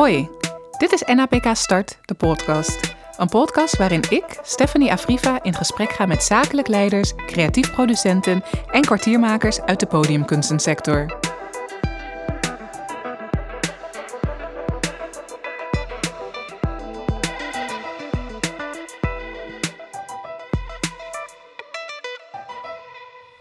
Hoi, dit is NAPK Start, de podcast. Een podcast waarin ik, Stephanie Afriva, in gesprek ga met zakelijk leiders, creatief producenten en kwartiermakers uit de podiumkunstensector.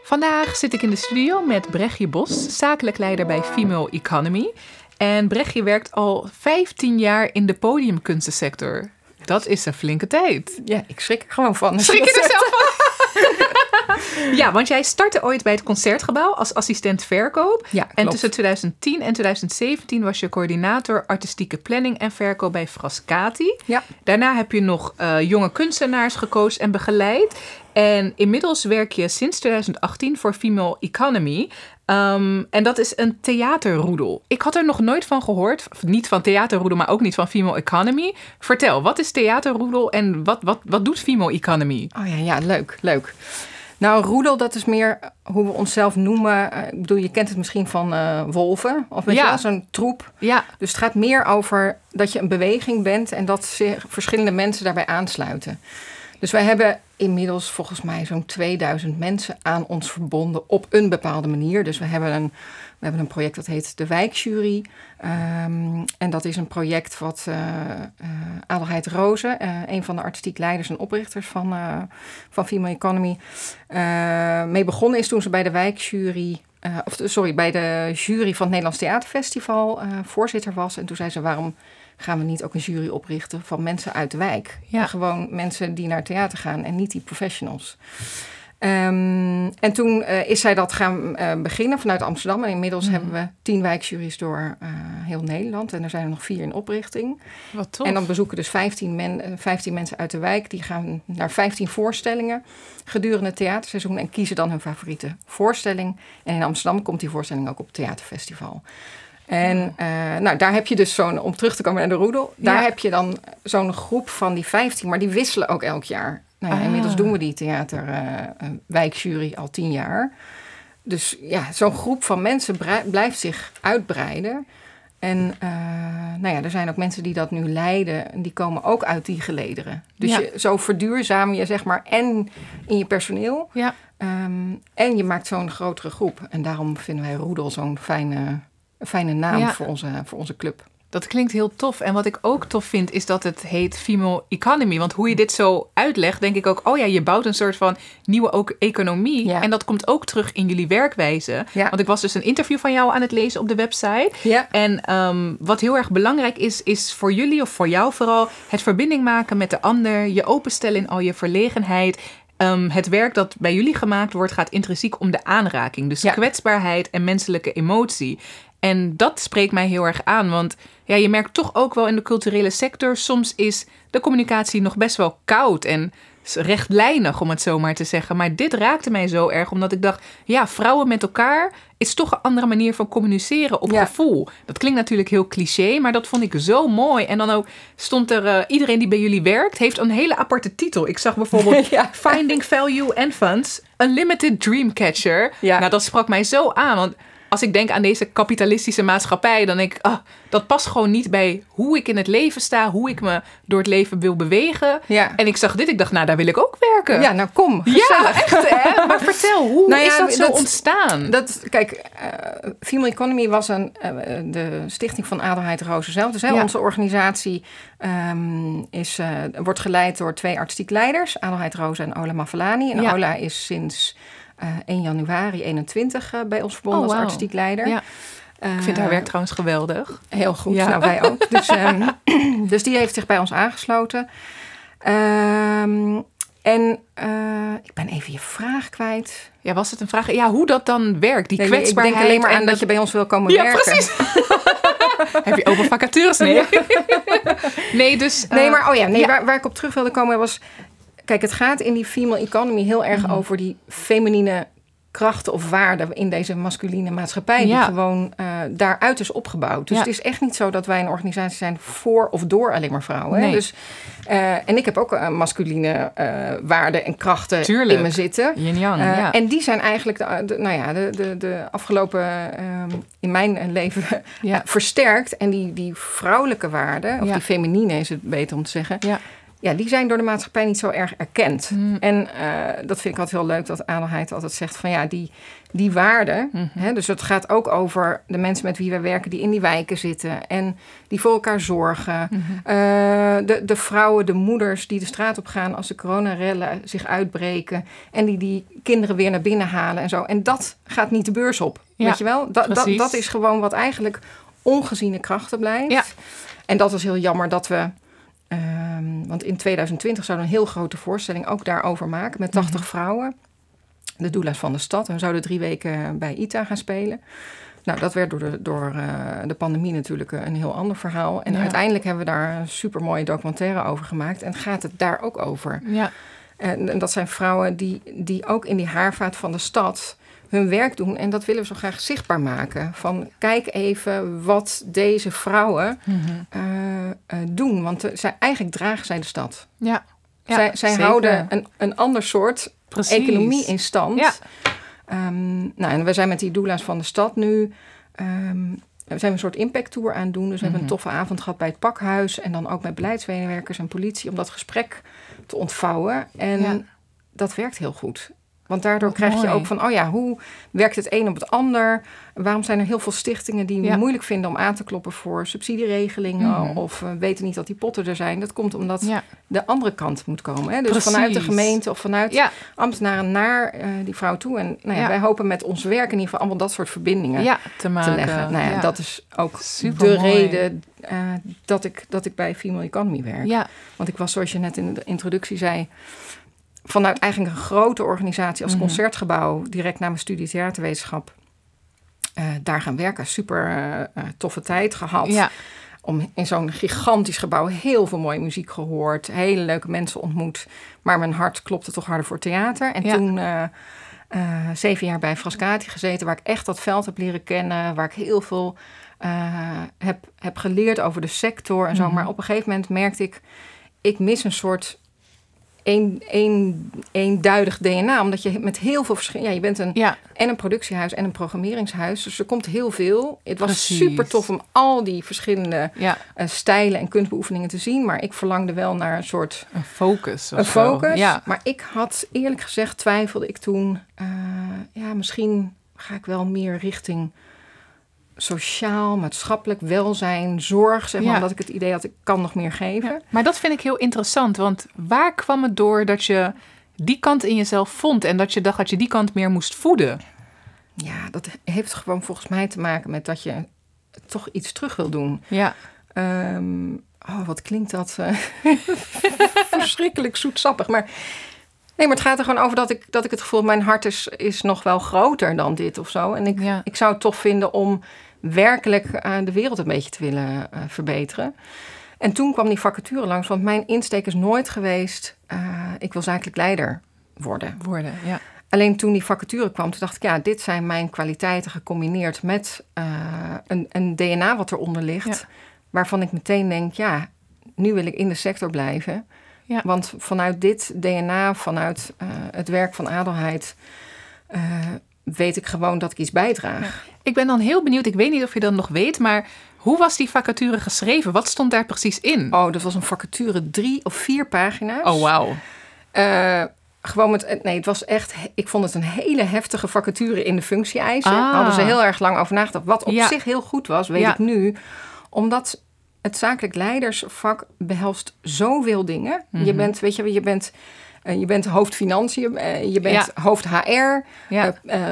Vandaag zit ik in de studio met Brechtje Bos, zakelijk leider bij Female Economy. En Brechtje werkt al 15 jaar in de podiumkunstensector. Dat is een flinke tijd. Ja, ik schrik er gewoon van. Schrik je er zelf van? ja, want jij startte ooit bij het Concertgebouw als assistent verkoop. Ja, En tussen 2010 en 2017 was je coördinator artistieke planning en verkoop bij Frascati. Ja. Daarna heb je nog eh, jonge kunstenaars gecoacht en begeleid. En inmiddels werk je sinds 2018 voor Female Economy. Ehm, en dat is een theaterroedel. Ik had er nog nooit van gehoord. Niet van theaterroedel, maar ook niet van Female Economy. Vertel, wat is theaterroedel en wat, wat, wat doet Female Economy? Oh ja, ja, leuk, leuk. Nou, roedel, dat is meer hoe we onszelf noemen. Eh, Ik bedoel, je kent het misschien van eh, wolven. Of weet Ja. je wel, zo'n troep. Ja, Dus het gaat meer over dat je een beweging bent en dat zich verschillende mensen daarbij aansluiten. Dus wij hebben inmiddels volgens mij zo'n 2000 mensen aan ons verbonden op een bepaalde manier. Dus we hebben een, we hebben een project dat heet de Wijkjury. Ehm, en dat is een project wat eh eh, Adelheid Rozen, eh, een van de artistiek leiders en oprichters van, van Female Economy, mee begonnen is toen ze bij de Wijkjury of sorry, bij de jury van het Nederlands Theaterfestival voorzitter was. En toen zei ze: waarom gaan we niet ook een jury oprichten van mensen uit de wijk? Ja. Gewoon mensen die naar theater gaan en niet die professionals. Ehm, en toen eh, is zij dat gaan eh, beginnen vanuit Amsterdam. En inmiddels Mhm. hebben we tien wijkjuries door eh, heel Nederland. En er zijn er nog vier in oprichting. wat tof. En dan bezoeken dus 15, men, eh, 15 mensen uit de wijk. Die gaan naar 15 voorstellingen gedurende het theaterseizoen. En kiezen dan hun favoriete voorstelling. En in Amsterdam komt die voorstelling ook op het theaterfestival. En eh, nou, daar heb je dus zo'n, om terug te komen naar de roedel. Daar Ja. heb je dan zo'n groep van die 15. Maar die wisselen ook elk jaar. Nou ja, Ah. inmiddels doen we die theaterwijkjury al tien jaar. Dus ja, zo'n groep van mensen blijft zich uitbreiden. En eh, nou ja, er zijn ook mensen die dat nu leiden. En die komen ook uit die gelederen. Dus Ja. je, zo verduurzaam je zeg maar en in je personeel. Ja, ehm, en je maakt zo'n grotere groep. En daarom vinden wij Roedel zo'n fijne, fijne naam Ja. voor, onze, voor onze club. dat klinkt heel tof. En wat ik ook tof vind, is dat het heet Female Economy. Want hoe je dit zo uitlegt, denk ik ook... oh ja, je bouwt een soort van nieuwe ook economie. Ja. En dat komt ook terug in jullie werkwijze. Ja. Want ik was dus een interview van jou aan het lezen op de website. Ja. En ehm, wat heel erg belangrijk is, is voor jullie of voor jou vooral het verbinding maken met de ander, je openstellen in al je verlegenheid. Ehm, het werk dat bij jullie gemaakt wordt, gaat intrinsiek om de aanraking. Dus Ja. kwetsbaarheid en menselijke emotie. En dat spreekt mij heel erg aan, want ja, je merkt toch ook wel in de culturele sector, soms is de communicatie nog best wel koud en rechtlijnig, om het zo maar te zeggen. Maar dit raakte mij zo erg, omdat ik dacht, ja, vrouwen met elkaar is toch een andere manier van communiceren op Ja. gevoel. Dat klinkt natuurlijk heel cliché, maar dat vond ik zo mooi. En dan ook stond er, eh, iedereen die bij jullie werkt, heeft een hele aparte titel. Ik zag bijvoorbeeld Ja. Finding Value and Funds, Unlimited Dreamcatcher. Ja. Nou, dat sprak mij zo aan, want als ik denk aan deze kapitalistische maatschappij, dan denk ik, ah, dat past gewoon niet bij hoe ik in het leven sta, hoe ik me door het leven wil bewegen. Ja. En ik zag dit, ik dacht, nou, daar wil ik ook werken. Ja, nou kom. Ja, echt hè? Maar vertel, hoe Nou ja, is dat zo dat- ontstaan? Dat, kijk, eh Female Economy was een, eh, de stichting van Adelheid Rozen zelf. Dus hè, Ja. onze organisatie ehm, is, eh, wordt geleid door twee artistiek leiders. Adelheid Rozen en Ola Mafelani. En. Ola is sinds 1 januari 21 eh, bij ons verbonden Oh, als artistiek leider. Ja. Ik vind Eh, haar werk trouwens geweldig. Heel goed, Ja. nou wij ook. Dus, ehm, dus die heeft zich bij ons aangesloten. Ehm, en eh, ik ben even je vraag kwijt. Ja, was het een vraag? Ja, hoe dat dan werkt, die Nee, ik kwetsbaarheid. denk alleen maar aan dat je bij ons wil komen Ja, werken. precies. Heb je open vacatures? Nee. nee, dus... Nee, eh, maar oh ja, nee, ja. Waar, waar ik op terug wilde komen was... Kijk, het gaat in die female economy heel erg Mhm. over die feminine krachten of waarden in deze masculine maatschappij die Ja. gewoon eh, daaruit is opgebouwd. Dus Ja. het is echt niet zo dat wij een organisatie zijn voor of door alleen maar vrouwen. Nee. Dus, eh, en ik heb ook eh, masculine waarden en krachten Tuurlijk. in me zitten. Yin-yang, Eh, ja. En die zijn eigenlijk de, de- nou ja, de, de, de afgelopen ehm, in mijn leven versterkt. En die, die vrouwelijke waarden, of die feminine is het beter om te zeggen, Ja. Ja, die zijn door de maatschappij niet zo erg erkend. Mm. En eh, dat vind ik altijd heel leuk dat Adelheid altijd zegt van ja, die, die waarden. Mhm. Hè, dus het gaat ook over de mensen met wie we werken die in die wijken zitten en die voor elkaar zorgen. Mhm. Eh, de, de vrouwen, de moeders die de straat op gaan als de coronarellen zich uitbreken. En die die kinderen weer naar binnen halen en zo. En dat gaat niet de beurs op. Ja, weet je wel? Dat, dat, dat is gewoon wat eigenlijk ongeziene krachten blijft. Ja. En dat is heel jammer dat we. Ehm, want in 2020 zouden we een heel grote voorstelling ook daarover maken met 80 Mhm. vrouwen. De doula's van de stad. En we zouden drie weken bij ITA gaan spelen. Nou, dat werd door de, door, eh, de pandemie natuurlijk een heel ander verhaal. En Ja. uiteindelijk hebben we daar een supermooie documentaire over gemaakt. En gaat het daar ook over. ja. En, en dat zijn vrouwen die, die ook in die haarvaat van de stad hun werk doen. En dat willen we zo graag zichtbaar maken. Van kijk even wat deze vrouwen Mhm. eh, eh, doen. Want eh, zij, eigenlijk dragen zij de stad. ja. Ja, zij houden een, een ander soort Precies. economie in stand. Ja. Ehm, nou, en we zijn met die doula's van de stad nu. ehm, we zijn een soort impact tour aan het doen. Dus we hebben Mhm. een toffe avond gehad bij het pakhuis. En dan ook met beleidsmedewerkers en politie. Om dat gesprek te ontvouwen. En Ja. dat werkt heel goed. Want daardoor Wat krijg je ook van, oh ja, hoe werkt het een op het ander? Waarom zijn er heel veel stichtingen die Ja. moeilijk vinden om aan te kloppen voor subsidieregelingen? Mhm. Of eh, weten niet dat die potten er zijn? Dat komt omdat Ja. de andere kant moet komen. Hè? Dus Precies. vanuit de gemeente of vanuit Ja. ambtenaren naar eh, die vrouw toe. En nou wij hopen met ons werk in ieder geval allemaal dat soort verbindingen te te maken. leggen. Nou ja, ja. dat is ook de reden eh, dat, ik, dat ik bij Female Economy werk. Ja, Want ik was, zoals je net in de introductie zei, vanuit eigenlijk een grote organisatie als Mhm. concertgebouw, direct na mijn studie theaterwetenschap, eh, daar gaan werken. Super eh, eh, toffe tijd gehad. ja. Om in zo'n gigantisch gebouw heel veel mooie muziek gehoord, hele leuke mensen ontmoet. Maar mijn hart klopte toch harder voor theater. En Ja. toen zeven jaar bij Frascati gezeten, waar ik echt dat veld heb leren kennen, waar ik heel veel heb, heb geleerd over de sector en zo. Mhm. Maar op een gegeven moment merkte ik, ik mis een soort een, een, eenduidig DNA. Omdat je met heel veel verschillende... Ja, je bent een, ja. en een productiehuis en een programmeringshuis. Dus er komt heel veel. Het was Precies. super tof om al die verschillende ja. eh, stijlen en kunstbeoefeningen te zien. Maar ik verlangde wel naar een soort Een focus. een focus. Ja. Maar ik had eerlijk gezegd, twijfelde ik toen... eh, ja, misschien ga ik wel meer richting sociaal, maatschappelijk welzijn, zorg. Zeg maar, Ja. omdat ik het idee had, ik kan nog meer geven. Ja, Maar dat vind ik heel interessant, want waar kwam het door dat je die kant in jezelf vond en dat je dacht dat je die kant meer moest voeden? Ja, dat heeft gewoon volgens mij te maken met dat je toch iets terug wil doen. Ja, Ehm, oh, wat klinkt dat eh, verschrikkelijk zoetsappig. Maar nee, maar het gaat er gewoon over dat ik, dat ik het gevoel... mijn hart is, is nog wel groter dan dit of zo. En ik, Ja. ik zou het tof vinden om werkelijk eh, de wereld een beetje te willen eh, verbeteren. En toen kwam die vacature langs. Want mijn insteek is nooit geweest... eh, ik wil zakelijk leider worden. woorden. Ja. Alleen toen die vacature kwam, toen dacht ik, ja, dit zijn mijn kwaliteiten gecombineerd met een, een DNA wat eronder ligt. Ja. Waarvan ik meteen denk, ja, nu wil ik in de sector blijven. Ja. Want vanuit dit DNA, vanuit het werk van Adelheid, weet ik gewoon dat ik iets bijdraag. Ik ben dan heel benieuwd, ik weet niet of je dat nog weet, maar hoe was die vacature geschreven? Wat stond daar precies in? Oh, dat was een vacature, drie of vier pagina's. Oh, wauw. Eh, gewoon met, nee, het was echt, ik vond het een hele heftige vacature in de functie-eisen. Ah. Hadden ze heel erg lang over nagedacht. Wat op Ja. zich heel goed was, weet Ja. ik nu. Omdat het zakelijk leidersvak behelst zoveel dingen. Je Mhm. bent, weet je, je bent, je bent hoofd financiën, eh, je bent hoofd HR, Ja. eh,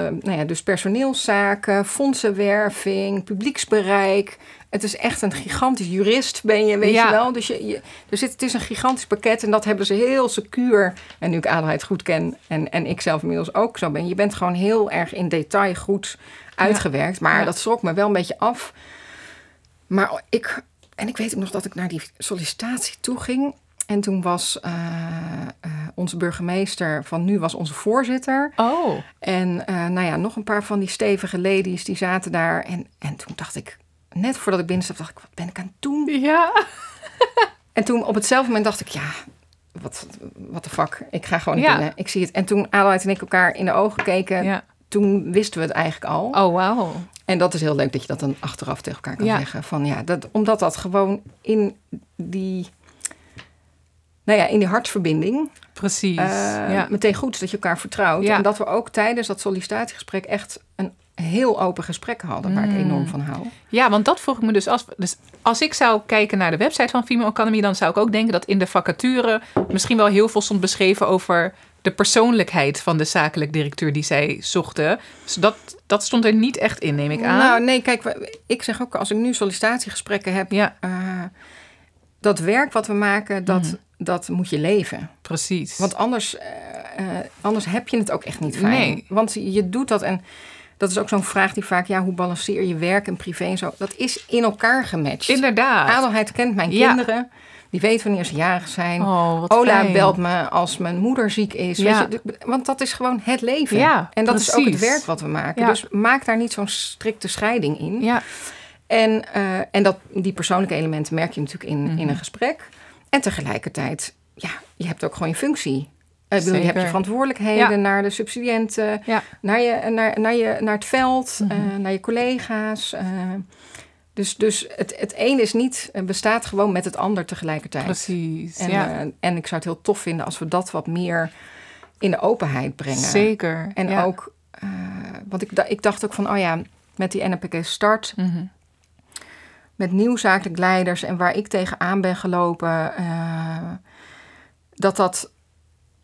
eh, nou ja, dus personeelszaken, fondsenwerving, publieksbereik. Het is echt een gigantisch jurist, ben je, weet Ja. je wel. Dus je, het is een gigantisch pakket en dat hebben ze heel secuur. En nu ik Adelheid goed ken en, en ik zelf inmiddels ook zo ben. Je bent gewoon heel erg in detail goed uitgewerkt. Maar dat schrok me wel een beetje af. Maar ik, en ik weet ook nog dat ik naar die sollicitatie toe ging. En toen was eh, eh, onze burgemeester van nu was onze voorzitter. Oh, En eh, nou ja, nog een paar van die stevige ladies die zaten daar. En, en toen dacht ik, net voordat ik binnenstap, dacht ik, wat ben ik aan het doen? ja. En toen op hetzelfde moment dacht ik, ja, wat what the fuck, ik ga gewoon Ja. binnen. Ik zie het. En toen Adelheid en ik elkaar in de ogen keken, ja. toen wisten we het eigenlijk al. Oh, wauw. En dat is heel leuk dat je dat dan achteraf tegen elkaar kan Ja. zeggen. Van, ja, dat, omdat dat gewoon in die, nou ja, in die hartverbinding Precies. eh, ja. meteen goed dat je elkaar vertrouwt. Ja. En dat we ook tijdens dat sollicitatiegesprek echt een heel open gesprek hadden, waar ik Mm. enorm van hou. ja, want dat vroeg ik me dus af. Dus als ik zou kijken naar de website van Female Academy, dan zou ik ook denken dat in de vacature misschien wel heel veel stond beschreven over de persoonlijkheid van de zakelijk directeur die zij zochten. Dus dat, dat stond er niet echt in, neem ik aan. Nou, nee, kijk, ik zeg ook als ik nu sollicitatiegesprekken heb, ja, eh, dat werk wat we maken, dat, Mhm. Dat moet je leven. precies. Want anders, eh, eh, anders heb je het ook echt niet fijn. Nee. Want je doet dat en dat is ook zo'n vraag die vaak, ja, hoe balanceer je werk en privé en zo. Dat is in elkaar gematcht. Inderdaad. Adelheid kent mijn Ja. kinderen. Die weet wanneer ze jarig zijn. Oh, Ola fijn. belt me als mijn moeder ziek is. Ja. Weet je, want dat is gewoon het leven. Ja, en dat is ook het werk wat we maken. Dus maak daar niet zo'n strikte scheiding in. Ja, En, eh, en dat, die persoonlijke elementen merk je natuurlijk in, Mhm. in een gesprek. En tegelijkertijd, ja, je hebt ook gewoon je functie. Ik bedoel, je hebt je verantwoordelijkheden Ja. naar de subsidiënten, ja. naar, je, naar, naar, je, naar het veld, Mhm. eh, naar je collega's. eh. dus dus het, het een is niet, eh, bestaat gewoon met het ander tegelijkertijd. precies. En, ja, en ik zou het heel tof vinden als we dat wat meer in de openheid brengen. zeker. En ook, want ik, ik dacht ook van, oh ja, met die NPK Start, Mhm. Met nieuwzakelijk leiders en waar ik tegenaan ben gelopen, eh, dat dat,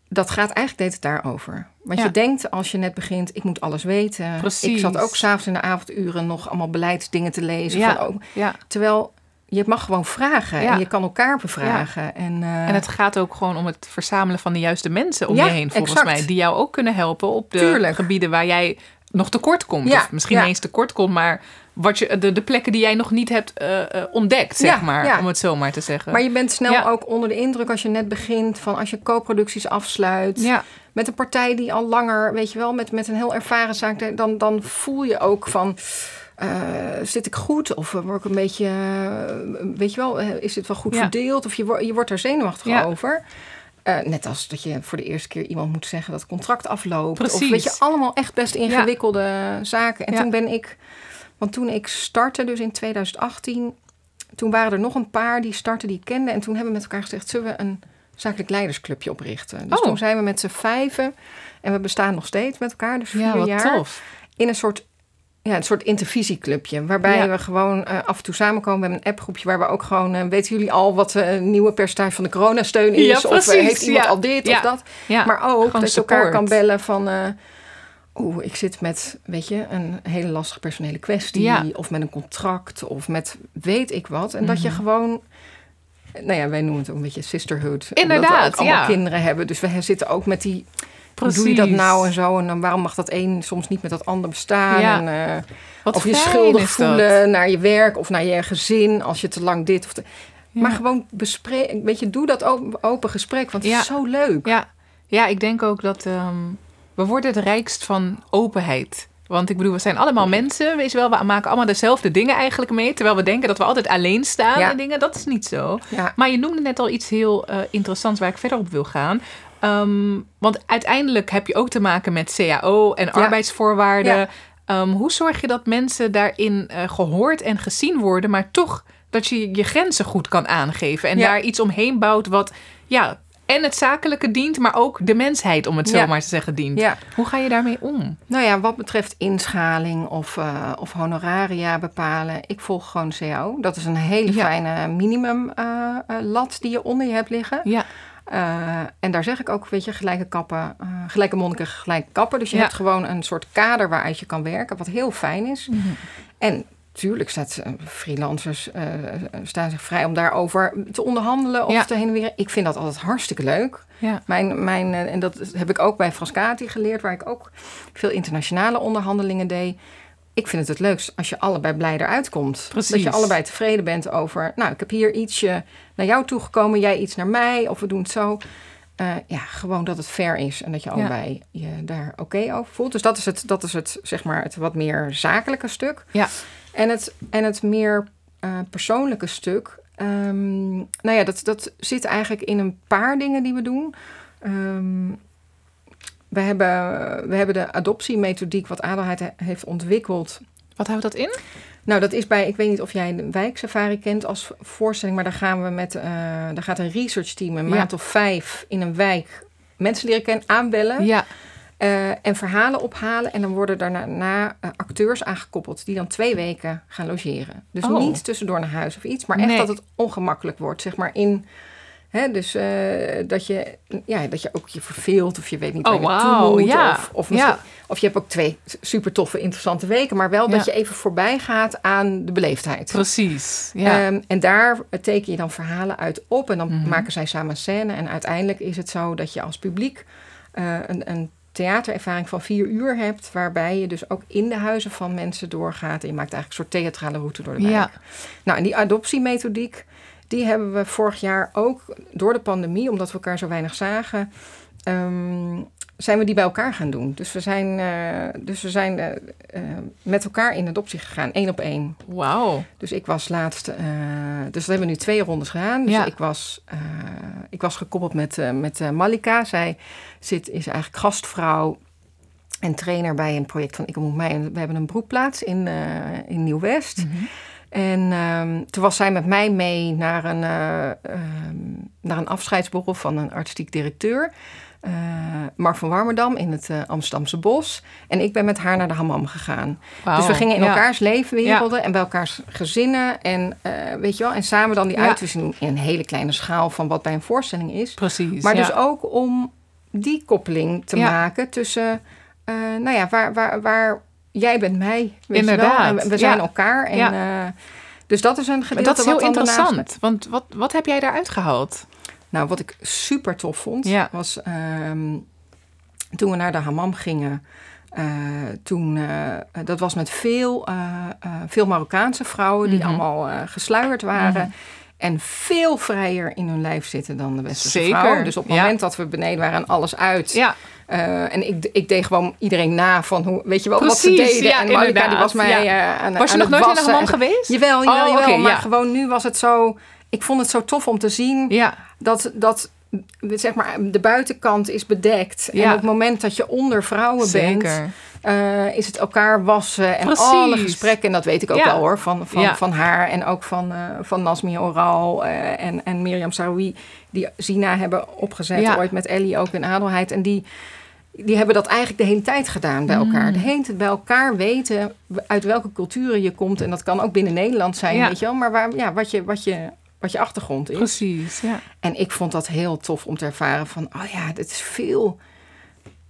dat gaat eigenlijk deed het daarover. Want Ja. je denkt als je net begint, ik moet alles weten. Precies. Ik zat ook s'avonds in de avonduren nog allemaal beleidsdingen te lezen. Ja. Van, oh, ja. terwijl je mag gewoon vragen Ja. en je kan elkaar bevragen. En, eh, En het gaat ook gewoon om het verzamelen van de juiste mensen om Ja, je heen, volgens exact. mij. Die jou ook kunnen helpen op de Tuurlijk. gebieden waar jij nog tekort komt. Ja, Of misschien ja. eens tekort komt, maar wat je, de, de plekken die jij nog niet hebt eh, eh, ontdekt, zeg Ja, maar. ja. Om het zo maar te zeggen. Maar je bent snel Ja. ook onder de indruk als je net begint van als je co-producties afsluit. met een partij die al langer, weet je wel, met, met een heel ervaren zaak, dan, dan voel je ook van. eh, zit ik goed? Of word ik een beetje, weet je wel, is het wel goed verdeeld? Of je, wordt je wordt er zenuwachtig over. Net als dat je voor de eerste keer iemand moet zeggen dat het contract afloopt. Of Precies. weet je, allemaal echt best ingewikkelde zaken. En Ja. toen ben ik, want toen ik startte, dus in 2018, toen waren er nog een paar die startten die ik kende. En toen hebben we met elkaar gezegd, zullen we een zakelijk leidersclubje oprichten? Dus Oh. toen zijn we met z'n vijven, en we bestaan nog steeds met elkaar, dus vier ja wat jaar, tof. in een soort, ja, een soort intervisieclubje. Waarbij Ja. we gewoon eh, af en toe samenkomen. We hebben een appgroepje waar we ook gewoon, eh, weten jullie al wat eh, een nieuwe percentage van de coronasteun is? Ja, of eh, heeft iemand ja. al dit of dat? Ja, maar ook gewoon dat je elkaar kan bellen van... eh, Oeh, ik zit met, weet je, een hele lastige personele kwestie. Ja. Of met een contract. Of met weet ik wat. En dat je Mhm. gewoon... Nou ja, wij noemen het ook een beetje sisterhood. omdat we Inderdaad, ook allemaal ja. kinderen hebben. Dus we zitten ook met die... Precies. Hoe doe je dat nou en zo? En dan waarom mag dat een soms niet met dat ander bestaan? Ja. En, eh, Wat of je schuldig dat. voelen naar je werk of naar je gezin als je te lang dit of te... Ja. Maar gewoon bespreken, weet je, doe dat open, open gesprek, want het Ja. is zo leuk. Ja, ja ik denk ook dat ehm, we worden het rijkst van openheid. Want ik bedoel, we zijn allemaal mensen, weet je wel. We maken allemaal dezelfde dingen eigenlijk mee. Terwijl we denken dat we altijd alleen staan Ja. in dingen. Dat is niet zo. Ja, Maar je noemde net al iets heel eh, interessants waar ik verder op wil gaan. Ehm, want uiteindelijk heb je ook te maken met CAO en arbeidsvoorwaarden. Ehm, hoe zorg je dat mensen daarin eh, gehoord en gezien worden, maar toch dat je je grenzen goed kan aangeven en daar iets omheen bouwt wat ja, en het zakelijke dient, maar ook de mensheid, om het zo Ja. maar te zeggen, dient. ja. Hoe ga je daarmee om? Nou ja, wat betreft inschaling of, eh, of honoraria bepalen, ik volg gewoon CAO. Dat is een hele Ja. fijne minimum eh, eh, lat die je onder je hebt liggen. Ja, en daar zeg ik ook, weet je, gelijke kappen, gelijke monniken, gelijke kappen. Dus je Ja. hebt gewoon een soort kader waaruit je kan werken, wat heel fijn is. En tuurlijk staat eh, freelancers eh, staan zich vrij om daarover te onderhandelen of Ja. te heen en weer. Ik vind dat altijd hartstikke leuk. ja, Mijn, mijn, eh, en dat heb ik ook bij Frascati geleerd, waar ik ook veel internationale onderhandelingen deed. ik vind het het leukst als je allebei blij eruit komt. Precies. Dat je allebei tevreden bent over, nou, ik heb hier ietsje naar jou toegekomen, jij iets naar mij, of we doen het zo. Eh, ja, gewoon dat het fair is en dat je allebei je daar oké over voelt. Dus dat is het, dat is het, zeg maar, het wat meer zakelijke stuk. Ja. En het, en het meer eh, persoonlijke stuk, ehm, nou ja, dat, dat zit eigenlijk in een paar dingen die we doen. Ehm, we, hebben, we hebben de adoptiemethodiek wat Adelheid he- heeft ontwikkeld. Wat houdt dat in? Nou, dat is bij, ik weet niet of jij de wijksafari kent als voorstelling, maar daar gaan we met, eh daar gaat een researchteam een Ja. maand of vijf in een wijk mensen leren kennen, aanbellen Ja. Eh, en verhalen ophalen. En dan worden daarna eh, acteurs aangekoppeld die dan twee weken gaan logeren. Dus Oh. niet tussendoor naar huis of iets, maar echt Nee. dat het ongemakkelijk wordt, zeg maar in... Hè, dus eh, dat, je, ja, dat je ook je verveelt of je weet niet Oh, waar je wauw, naartoe moet. ja. Of, of, misschien- Ja. of je hebt ook twee super toffe, interessante weken. Maar wel dat je even voorbij gaat aan de beleefdheid. Precies. Ja. Ehm, en daar teken je dan verhalen uit op en dan Mhm. maken zij samen scène. En uiteindelijk is het zo dat je als publiek een, een theaterervaring van vier uur hebt, waarbij je dus ook in de huizen van mensen doorgaat. En je maakt eigenlijk een soort theatrale route door de wijk. Ja. Nou, en die adoptiemethodiek, die hebben we vorig jaar ook door de pandemie, omdat we elkaar zo weinig zagen, ehm, zijn we die bij elkaar gaan doen. Dus we zijn, eh, dus we zijn eh, eh, met elkaar in adoptie gegaan, één op één. Wauw. Dus ik was laatst, dus dat hebben we nu twee rondes gedaan. Dus Ja. ik, was, ik was gekoppeld met, met Malika. Zij zit, is eigenlijk gastvrouw en trainer bij een project van Ik Moet Mij. We hebben een broedplaats in, in Nieuw-West. Mhm. En ehm, toen was zij met mij mee naar een, ehm, naar een afscheidsborrel van een artistiek directeur. Mark van Warmerdam in het eh, Amsterdamse Bos. En ik ben met haar naar de hammam gegaan. Dus we gingen in Ja. elkaars leefwerelden en bij elkaars gezinnen. En eh, weet je wel, en samen dan die Ja. uitwisseling in een hele kleine schaal van wat bij een voorstelling is. Precies. Maar ja. dus ook om die koppeling te Ja. maken tussen, nou ja, waar, waar, waar jij bent mij. Weet Inderdaad, Je wel? En we zijn ja. elkaar. En, Ja. dus dat is een Maar dat is heel daarnaast- interessant. Want wat, wat heb jij daaruit gehaald? Nou, wat ik super tof vond, Ja. was ehm, toen we naar de hammam gingen. eh, toen, eh, dat was met veel, eh, veel Marokkaanse vrouwen die Mhm. allemaal gesluierd waren. Mhm. En veel vrijer in hun lijf zitten dan de westerse Zeker, vrouwen. Dus op het ja. moment dat we beneden waren en alles uit. Ja, en ik, ik deed gewoon iedereen na van hoe, weet je wel, wat ze deden. ja, en Malika die was mij aan, was je nog nooit in de wassen hammam geweest? Jawel, jawel, Oh, jawel. maar gewoon nu was het zo... Ik vond het zo tof om te zien Ja, dat, dat zeg maar, de buitenkant is bedekt. En Ja. op het moment dat je onder vrouwen bent, eh, is het elkaar wassen en Precies. alle gesprekken. En dat weet ik ook Ja. wel hoor, van, van, Ja. van haar en ook van, eh van Nasmi Oral eh, en, en Mirjam Saroui, die Zina hebben opgezet ooit met Ellie ook in Adelheid. En die, die hebben dat eigenlijk de hele tijd gedaan bij elkaar. Mm. De hele tijd bij elkaar weten uit welke culturen je komt. En dat kan ook binnen Nederland zijn, weet je wel. Maar waar, ja, wat, je, wat, je, wat je achtergrond is. Precies, ja. En ik vond dat heel tof om te ervaren van, oh ja, dit is veel,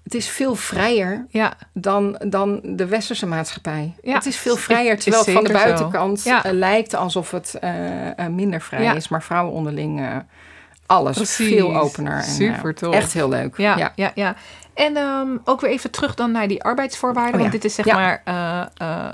het is veel vrijer Ja, dan, dan de westerse maatschappij. Ja, het is veel vrijer, is terwijl het van de buitenkant Ja. eh, lijkt alsof het eh, eh, minder vrij is. Maar vrouwen onderling, alles Precies. veel opener. En, Super tof. Echt heel leuk. ja, ja. ja. En ehm, ook weer even terug dan naar die arbeidsvoorwaarden. Oh, want dit is zeg maar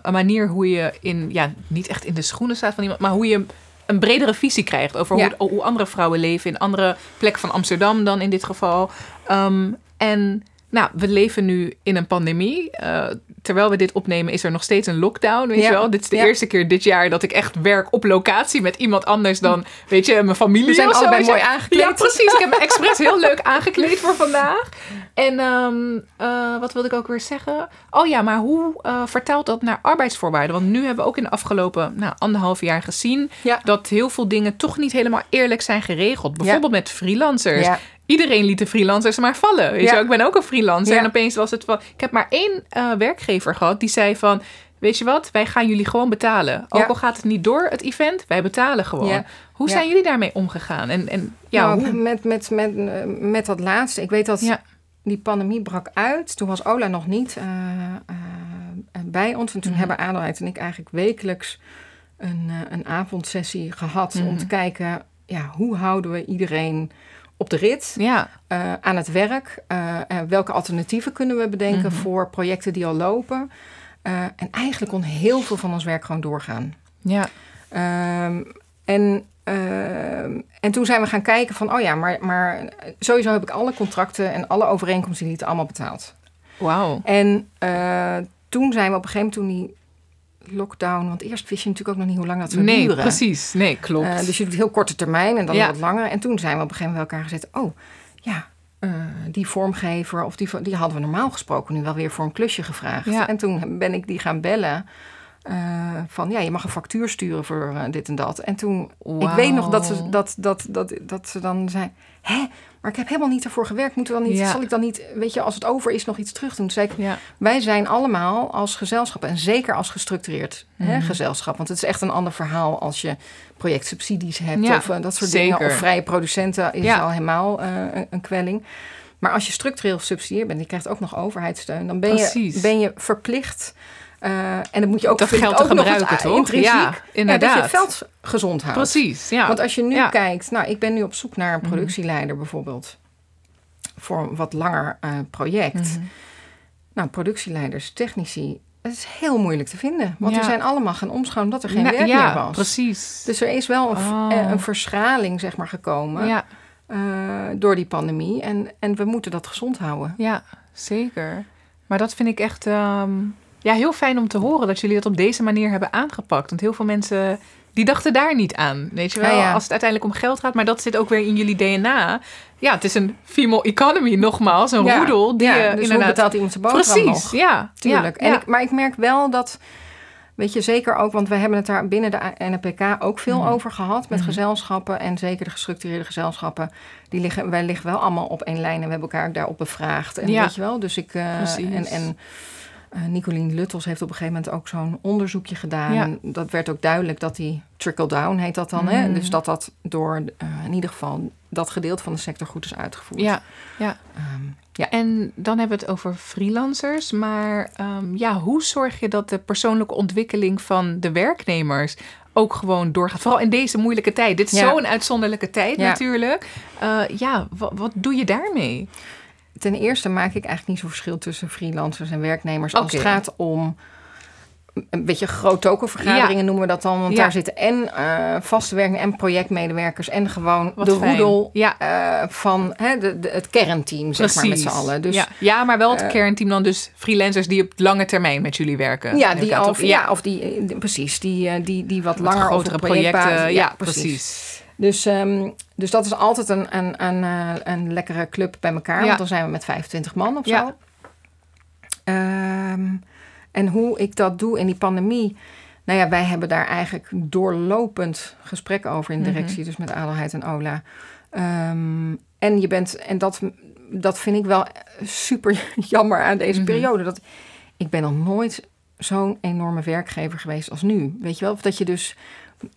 een manier hoe je in, ja, niet echt in de schoenen staat van iemand, maar hoe je een bredere visie krijgt over Ja. hoe, hoe andere vrouwen leven in andere plekken van Amsterdam dan in dit geval. Ehm, en nou, we leven nu in een pandemie. Eh, terwijl we dit opnemen is er nog steeds een lockdown, weet Ja. je wel. Dit is de Ja. eerste keer dit jaar dat ik echt werk op locatie met iemand anders dan, weet je, mijn familie We zijn allebei mooi aangekleed. Ja, precies. Ik heb me expres heel leuk aangekleed voor vandaag. En ehm, eh, wat wilde ik ook weer zeggen? Oh ja, maar hoe eh, vertaalt dat naar arbeidsvoorwaarden? Want nu hebben we ook in de afgelopen nou, anderhalf jaar gezien... Ja. dat heel veel dingen toch niet helemaal eerlijk zijn geregeld. Bijvoorbeeld met freelancers. Iedereen liet de freelancers maar vallen. Weet Ja. Ik ben ook een freelancer. Ja. En opeens was het van... Ik heb maar één eh, werkgever gehad die zei van... Weet je wat, wij gaan jullie gewoon betalen. Ook Ja. al gaat het niet door, het event, wij betalen gewoon. Hoe zijn jullie daarmee omgegaan? En, en ja, Nou, met, met, met, met dat laatste. Ik weet dat die pandemie brak uit. Toen was Ola nog niet eh, eh, bij ons. En toen Mhm. hebben Adelheid en ik eigenlijk wekelijks een, een avondsessie gehad... om Mhm. te kijken, ja, hoe houden we iedereen op de rit, Ja, eh, aan het werk? Eh, welke alternatieven kunnen we bedenken Mhm. voor projecten die al lopen? Eh, en eigenlijk kon heel veel van ons werk gewoon doorgaan. Ja. Ehm, en, ehm, en toen zijn we gaan kijken van, oh ja, maar, maar sowieso heb ik alle contracten en alle overeenkomsten die allemaal betaald. Wauw. En toen zijn we op een gegeven moment toen die lockdown, want eerst wist je natuurlijk ook nog niet hoe lang dat zou Nee, duren. precies. Nee, klopt. Eh, dus je doet heel korte termijn en dan Ja. wat langer. En toen zijn we op een gegeven moment bij elkaar gezet. Oh, ja, eh, die vormgever of die, die hadden we normaal gesproken nu wel weer voor een klusje gevraagd. Ja. En toen ben ik die gaan bellen. Eh, van ja, je mag een factuur sturen voor eh, dit en dat. En toen, ik weet nog dat ze, dat, dat, dat, dat ze dan zei: Hè, maar ik heb helemaal niet ervoor gewerkt. Moeten we dan niet, Ja. zal ik dan niet, weet je, als het over is, nog iets terug doen? Zei ik: Ja. wij zijn allemaal als gezelschap, en zeker als gestructureerd hè, Mhm. gezelschap, want het is echt een ander verhaal als je projectsubsidies hebt Ja, of eh, dat soort zeker. dingen. Of vrije producenten is al helemaal een, een kwelling. Maar als je structureel gesubsidieerd bent, je krijgt ook nog overheidssteun, dan ben, je, ben je verplicht. Eh, en dan moet je ook Dat geld te ook gebruiken, eh, toch? Ja, ja, dat je inderdaad. het veld gezond houdt. Precies, ja. Want als je nu Ja. kijkt, nou, ik ben nu op zoek naar een Mhm. productieleider bijvoorbeeld. Voor een wat langer eh, project. Mhm. Nou, productieleiders, technici, het is heel moeilijk te vinden. Want Ja. we zijn allemaal gaan omscholen omdat er geen Nou, werk meer was. precies. Dus er is wel een, v- Oh. eh, een verschraling, zeg maar, gekomen ja, eh, door die pandemie. En, en we moeten dat gezond houden. ja, zeker. Maar dat vind ik echt ehm, ja, heel fijn om te horen dat jullie dat op deze manier hebben aangepakt. Want heel veel mensen die dachten daar niet aan. Weet je wel, Ja, ja. als het uiteindelijk om geld gaat. Maar dat zit ook weer in jullie DNA. Ja, het is een female economy nogmaals. Een Ja, roedel die ja, dus inderdaad... betaalt iemand zijn boterham Precies, nog? ja. Tuurlijk. Ja, En ik, maar ik merk wel dat, weet je, zeker ook, want we hebben het daar binnen de NPK ook veel Mhm. over gehad met Mhm. gezelschappen en zeker de gestructureerde gezelschappen. Die liggen, wij liggen wel allemaal op één lijn en we hebben elkaar daarop bevraagd. En Ja. weet je wel, dus ik eh, Precies. en, en eh, Nicolien Luttels heeft op een gegeven moment ook zo'n onderzoekje gedaan. Ja. Dat werd ook duidelijk dat die trickle-down heet dat dan. Hè? Mhm. Dus dat dat door eh, in ieder geval dat gedeelte van de sector goed is uitgevoerd. ja, ja. Ehm, ja. En dan hebben we het over freelancers. Maar ehm, ja, hoe zorg je dat de persoonlijke ontwikkeling van de werknemers ook gewoon doorgaat? Vooral in deze moeilijke tijd. Dit is Ja. zo'n uitzonderlijke tijd Ja. natuurlijk. Eh, ja, wat, wat doe je daarmee? Ten eerste maak ik eigenlijk niet zo verschil tussen freelancers en werknemers. Als het gaat om een beetje groot tokenvergaderingen Ja. noemen we dat dan. Want Ja. daar zitten en eh vaste werknemers en projectmedewerkers en gewoon Wat de fijn. roedel Ja. eh, van hè, de, de- het kernteam, zeg maar, met z'n allen. Dus ja. maar wel het eh, kernteam dan dus freelancers die op lange termijn met jullie werken. ja, die al, ja, of die, precies, die, die, die wat Met langer grotere over projecten. Ja, precies. Dus, ehm, dus dat is altijd een, een, een, eh, een lekkere club bij elkaar. Ja. Want dan zijn we met 25 man of Ja. zo. Ehm, en hoe ik dat doe in die pandemie. Nou ja, wij hebben daar eigenlijk doorlopend gesprek over in de directie. Dus met Adelheid en Ola. Ehm, en je bent, en dat, dat vind ik wel super jammer aan deze Mhm. periode. Dat, ik ben nog nooit zo'n enorme werkgever geweest als nu. Weet je wel? Of dat je dus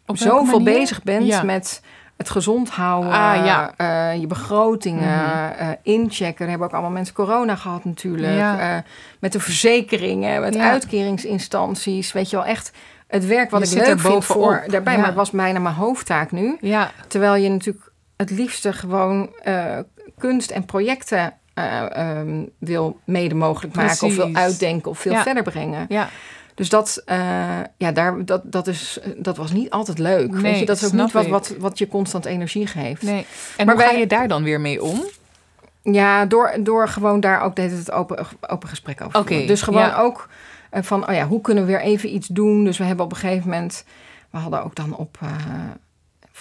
zoveel manier? bezig bent Ja. met het gezond houden, Ah, ja. eh, je begrotingen, Mhm. eh, inchecken. Er hebben ook allemaal mensen corona gehad natuurlijk. Ja. Eh, met de verzekeringen, met uitkeringsinstanties. Weet je wel, echt het werk wat Je ik leuk vind voor daarbij. Maar het was bijna mijn hoofdtaak nu. Terwijl je natuurlijk het liefste gewoon kunst en projecten eh, ehm, wil mede mogelijk maken. Of wil uitdenken of veel verder brengen. ja. Dus dat, eh, ja, daar, dat, dat, is, dat was niet altijd leuk. Nee, weet je? Dat is ook niet wat, wat, wat je constant energie geeft. Nee. En Maar hoe ga je daar dan weer mee om? Ja, door, door gewoon daar ook deed het open, open gesprek over. Voeren. Dus gewoon ja. ook eh, van, oh ja, hoe kunnen we weer even iets doen? Dus we hebben op een gegeven moment, we hadden ook dan op, eh,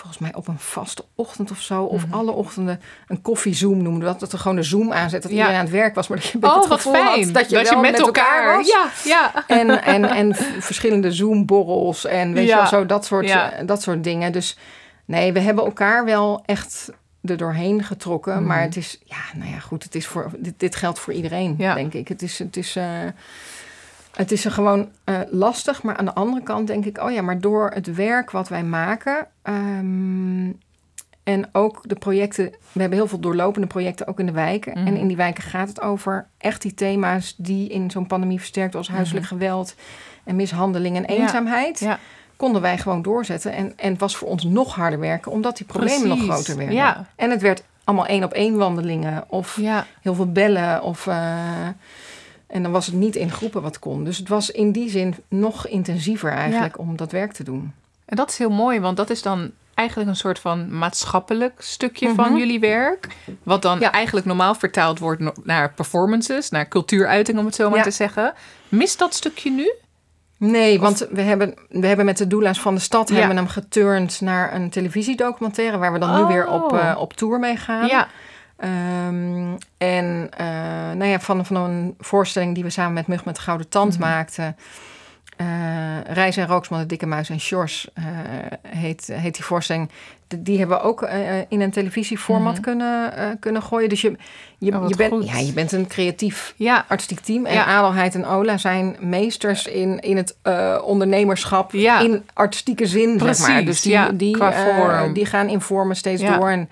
volgens mij op een vaste ochtend of zo, of Mhm. alle ochtenden een koffiezoom noemden we dat. Dat er gewoon de zoom aanzet, dat Ja. iedereen aan het werk was, maar dat je een beetje Oh, het gevoel fijn. had dat je, wel met, elkaar, was. Ja, ja. En, en, en verschillende Zoom-borrels en weet Ja. je wel, zo dat soort, Ja. eh, dat soort dingen. Dus nee, we hebben elkaar wel echt er doorheen getrokken. Mhm. Maar het is, ja, nou ja, goed, het is voor, dit, dit geldt voor iedereen, denk ik. Het is, het is, eh, het is er gewoon eh, lastig, maar aan de andere kant denk ik, oh ja, maar door het werk wat wij maken ehm, en ook de projecten, we hebben heel veel doorlopende projecten ook in de wijken. Mhm. En in die wijken gaat het over echt die thema's die in zo'n pandemie versterkt als huiselijk geweld en mishandeling en Mhm. Ja. eenzaamheid. Ja. Konden wij gewoon doorzetten. En, en het was voor ons nog harder werken, omdat die problemen Precies. nog groter werden. Ja. En het werd allemaal één op één wandelingen of heel veel bellen. Of, eh, En dan was het niet in groepen wat kon. Dus het was in die zin nog intensiever eigenlijk om dat werk te doen. En dat is heel mooi, want dat is dan eigenlijk een soort van maatschappelijk stukje van Mhm. jullie werk. Wat dan Ja. eigenlijk normaal vertaald wordt naar performances, naar cultuuruiting, om het zo maar Ja. te zeggen. Mist dat stukje nu? Nee, want we hebben, we hebben met de doula's van de stad Ja. hebben hem geturnd naar een televisiedocumentaire waar we dan nu weer op, eh, op tour mee gaan. Ja, Ehm, en eh, nou ja, van, van een voorstelling die we samen met Mug met de Gouden Tand Mhm. maakten. eh Reis en Rooksman, de Dikke Muis en Sjors eh, heet, heet die voorstelling. De- die hebben we ook in een televisieformat Mhm. kunnen, kunnen gooien. Dus je, je, Oh, je, bent, ja, je bent een creatief ja, artistiek team. En Ja. Adelheid en Ola zijn meesters in, in het ondernemerschap Ja. in artistieke zin, zeg maar. Precies, Dus die, die, die gaan in vormen steeds door. En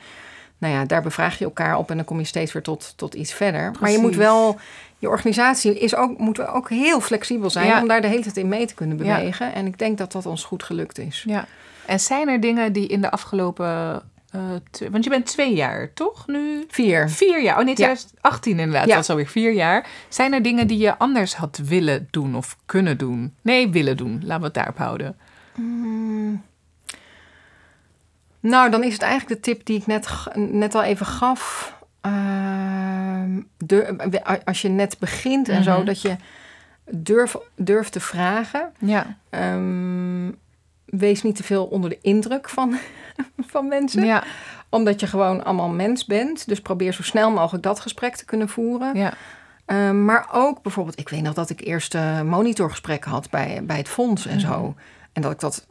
nou ja, daar bevraag je elkaar op en dan kom je steeds weer tot, tot iets verder. Maar je moet wel... Je organisatie is ook, moet ook heel flexibel zijn Ja. om daar de hele tijd in mee te kunnen Ja. bewegen. En ik denk dat dat ons goed gelukt is. ja. En zijn er dingen die in de afgelopen... eh, want je bent twee jaar, toch? Nu Vier. vier jaar. Oh nee, 2018 inderdaad. Ja. Dat is alweer vier jaar. Zijn er dingen die je anders had willen doen of kunnen doen? Nee, willen doen. Laten we het daarop houden. Mm. Nou, dan is het eigenlijk de tip die ik net, net al even gaf. Ehm, dur- als je net begint en zo, Mhm. dat je durf, durft te vragen. Ja. Ehm, wees niet te veel onder de indruk van, van mensen. Ja. Omdat je gewoon allemaal mens bent. Dus probeer zo snel mogelijk dat gesprek te kunnen voeren. Ja. Ehm, maar ook bijvoorbeeld, ik weet nog dat ik eerst eh, monitorgesprekken had bij, bij het fonds en zo. Mhm. En dat ik dat,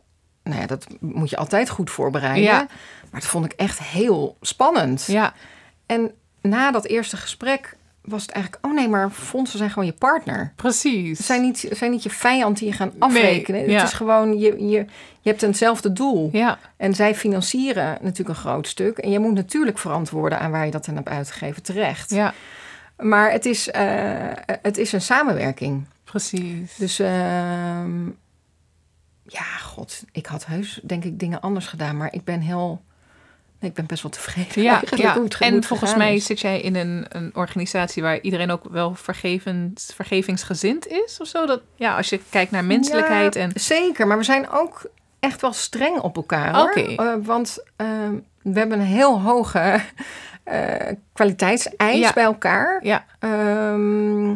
nou ja, dat moet je altijd goed voorbereiden. Ja. Maar dat vond ik echt heel spannend. Ja. En na dat eerste gesprek was het eigenlijk, oh nee, maar fondsen zijn gewoon je partner. Precies. Ze zijn niet, ze zijn niet je vijand die je gaan afrekenen. Nee, ja. Het is gewoon, je, je, je hebt eenzelfde doel. Ja. En zij financieren natuurlijk een groot stuk. En je moet natuurlijk verantwoorden aan waar je dat aan hebt uitgegeven terecht. Ja. Maar het is, eh, het is een samenwerking. Precies. Dus ehm, ja, god, ik had heus denk ik dingen anders gedaan. Maar ik ben heel, nee, ik ben best wel tevreden Ja, ja. hoe het en volgens mij is. zit jij in een, een organisatie waar iedereen ook wel vergevend, vergevingsgezind is of zo. Dat, ja, als je kijkt naar menselijkheid Ja, en... Zeker, maar we zijn ook echt wel streng op elkaar. Oké. Eh, want ehm, we hebben een heel hoge eh, kwaliteitseis Ja. bij elkaar. Ja, Ehm,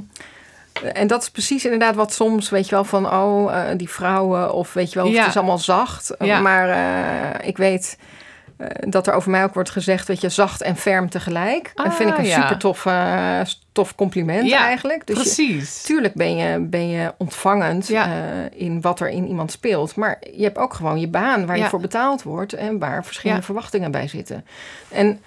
en dat is precies inderdaad wat soms, weet je wel, van oh, eh, die vrouwen of weet je wel, of Ja. het is allemaal zacht. Ja. Maar eh, ik weet eh, dat er over mij ook wordt gezegd, weet je, zacht en ferm tegelijk. dat vind ik Ah, een ja. super tof, eh, tof compliment eigenlijk. Dus je, precies. Tuurlijk ben je, ben je ontvangend eh, in wat er in iemand speelt. Maar je hebt ook gewoon je baan waar je voor betaald wordt en waar verschillende verwachtingen bij zitten. En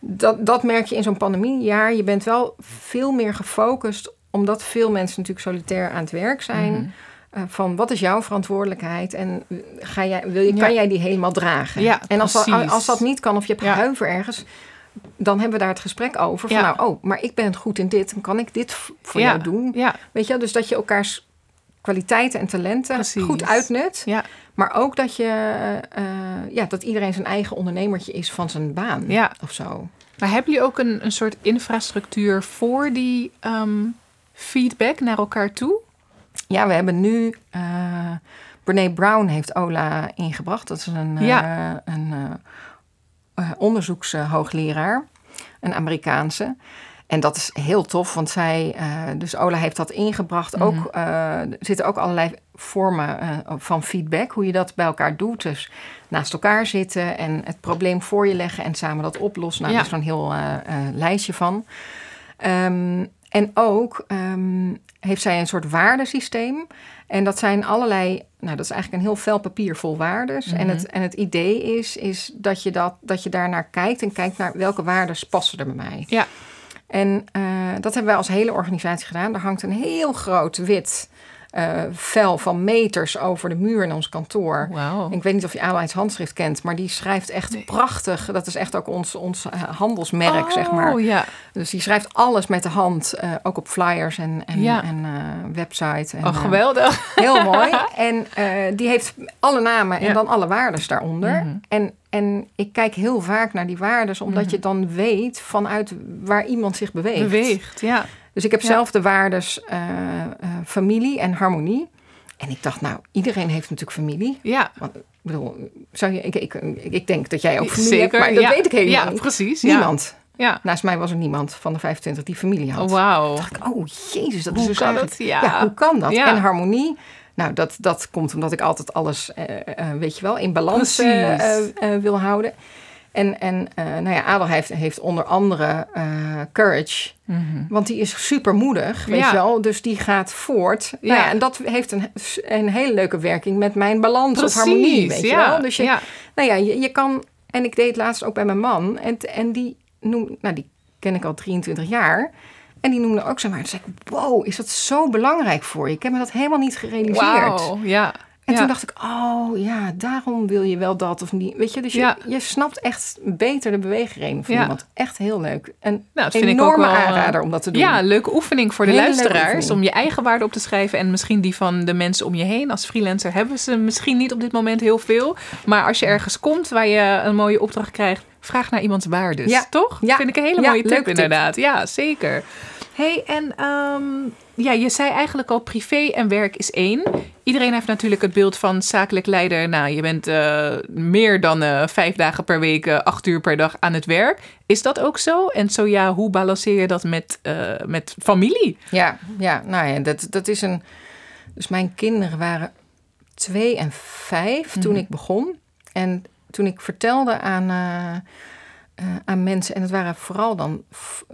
dat, dat merk je in zo'n pandemiejaar. Je bent wel veel meer gefocust, omdat veel mensen natuurlijk solitair aan het werk zijn. Mhm. eh, van wat is jouw verantwoordelijkheid en ga jij, wil je, Ja. kan jij die helemaal dragen? Ja, en als dat, als dat niet kan of je hebt Ja. gehuiver ergens, dan hebben we daar het gesprek over. Van nou, oh, maar ik ben goed in dit, dan kan ik dit voor jou doen. Ja, Weet je, wel? dus dat je elkaars kwaliteiten en talenten Precies. goed uitnut. ja, Maar ook dat je, eh, ja, dat iedereen zijn eigen ondernemertje is van zijn baan Ja. of zo. Maar hebben jullie ook een, een soort infrastructuur voor die ehm, feedback naar elkaar toe? Ja, we hebben nu. eh Brene Brown heeft Ola ingebracht. Dat is een, eh, Ja. een eh, eh, onderzoekshoogleraar, een Amerikaanse. En dat is heel tof, want zij, eh, dus Ola heeft dat ingebracht. Mhm. Ook, eh, er zitten ook allerlei vormen eh, van feedback, hoe je dat bij elkaar doet. Dus naast elkaar zitten en het probleem voor je leggen en samen dat oplossen. Nou, Ja. daar is zo'n heel eh, eh, lijstje van. Ehm, en ook ehm, heeft zij een soort waardesysteem. En dat zijn allerlei, nou dat is eigenlijk een heel vel papier vol waardes. en, Mhm. het, en het idee is, is dat, je dat, dat je daarnaar kijkt en kijkt naar welke waardes passen er bij mij. Ja. En eh, dat hebben wij als hele organisatie gedaan. Er hangt een heel groot wit eh, vel van meters over de muur in ons kantoor. Ik weet niet of je Aleid's handschrift kent, maar die schrijft echt Nee. prachtig. Dat is echt ook ons, ons eh, handelsmerk, zeg maar. Oh ja. Dus die schrijft alles met de hand, eh, ook op flyers en, en, Ja. en website. En, Oh, geweldig. heel mooi. En die heeft alle namen en dan alle waardes daaronder. Mhm. En, en ik kijk heel vaak naar die waardes, omdat Mhm. je dan weet vanuit waar iemand zich beweegt. Beweegt, ja. Dus ik heb Ja. zelf de waardes eh, eh, familie en harmonie. En ik dacht, nou, iedereen heeft natuurlijk familie. Ja, Want, ik bedoel, zou je, ik, ik, ik denk dat jij ook familie zeker. hebt, maar dat ja. weet ik helemaal Ja, niet. precies. Niemand. Ja. Naast mij was er niemand van de 25 die familie had. Oh, wauw. Oh, jezus, dat Hoe is dus kan het? Ja. hoe kan dat? En harmonie, nou, dat, dat komt omdat ik altijd alles, eh, weet je wel, in balans wil houden. En, en eh, nou ja, Adel heeft, heeft onder andere eh, courage, Mhm. want die is super moedig, weet Ja. je wel. Dus die gaat voort. Nou Ja. en dat heeft een, een hele leuke werking met mijn balans Precies. of harmonie, weet je wel. Dus je, ja. nou ja, je, je kan... En ik deed het laatst ook bij mijn man. En, en die noem, nou, die ken ik al 23 jaar. En die noemde ook zo maar. Toen zei ik, wow, is dat zo belangrijk voor je? Ik heb me dat helemaal niet gerealiseerd. Wauw. Ja. En ja. toen dacht ik, oh ja, daarom wil je wel dat of niet. Weet je, dus je, je snapt echt beter de beweegreden van iemand. Echt heel leuk. En Nou, dat een vind ik ook enorme wel, eh, aanrader om dat te doen. Ja, leuke oefening voor de Hele luisteraars. Om je eigen waarde op te schrijven. En misschien die van de mensen om je heen. Als freelancer hebben ze misschien niet op dit moment heel veel. Maar als je ergens komt waar je een mooie opdracht krijgt. Vraag naar iemands waardes. Ja. Toch? Ja. Vind ik een hele Ja, mooie tip. inderdaad. Ja, zeker. hey, en ehm, ja, je zei eigenlijk al privé en werk is één. Iedereen heeft natuurlijk het beeld van zakelijk leider. Nou, je bent eh, meer dan eh, vijf dagen per week, eh, acht uur per dag aan het werk. Is dat ook zo? En zo ja, hoe balanceer je dat met, met familie? Ja, ja, nou ja, dat, dat is een. Dus mijn kinderen waren twee en vijf toen Mhm. ik begon. En toen ik vertelde aan, eh, aan mensen, en het waren vooral dan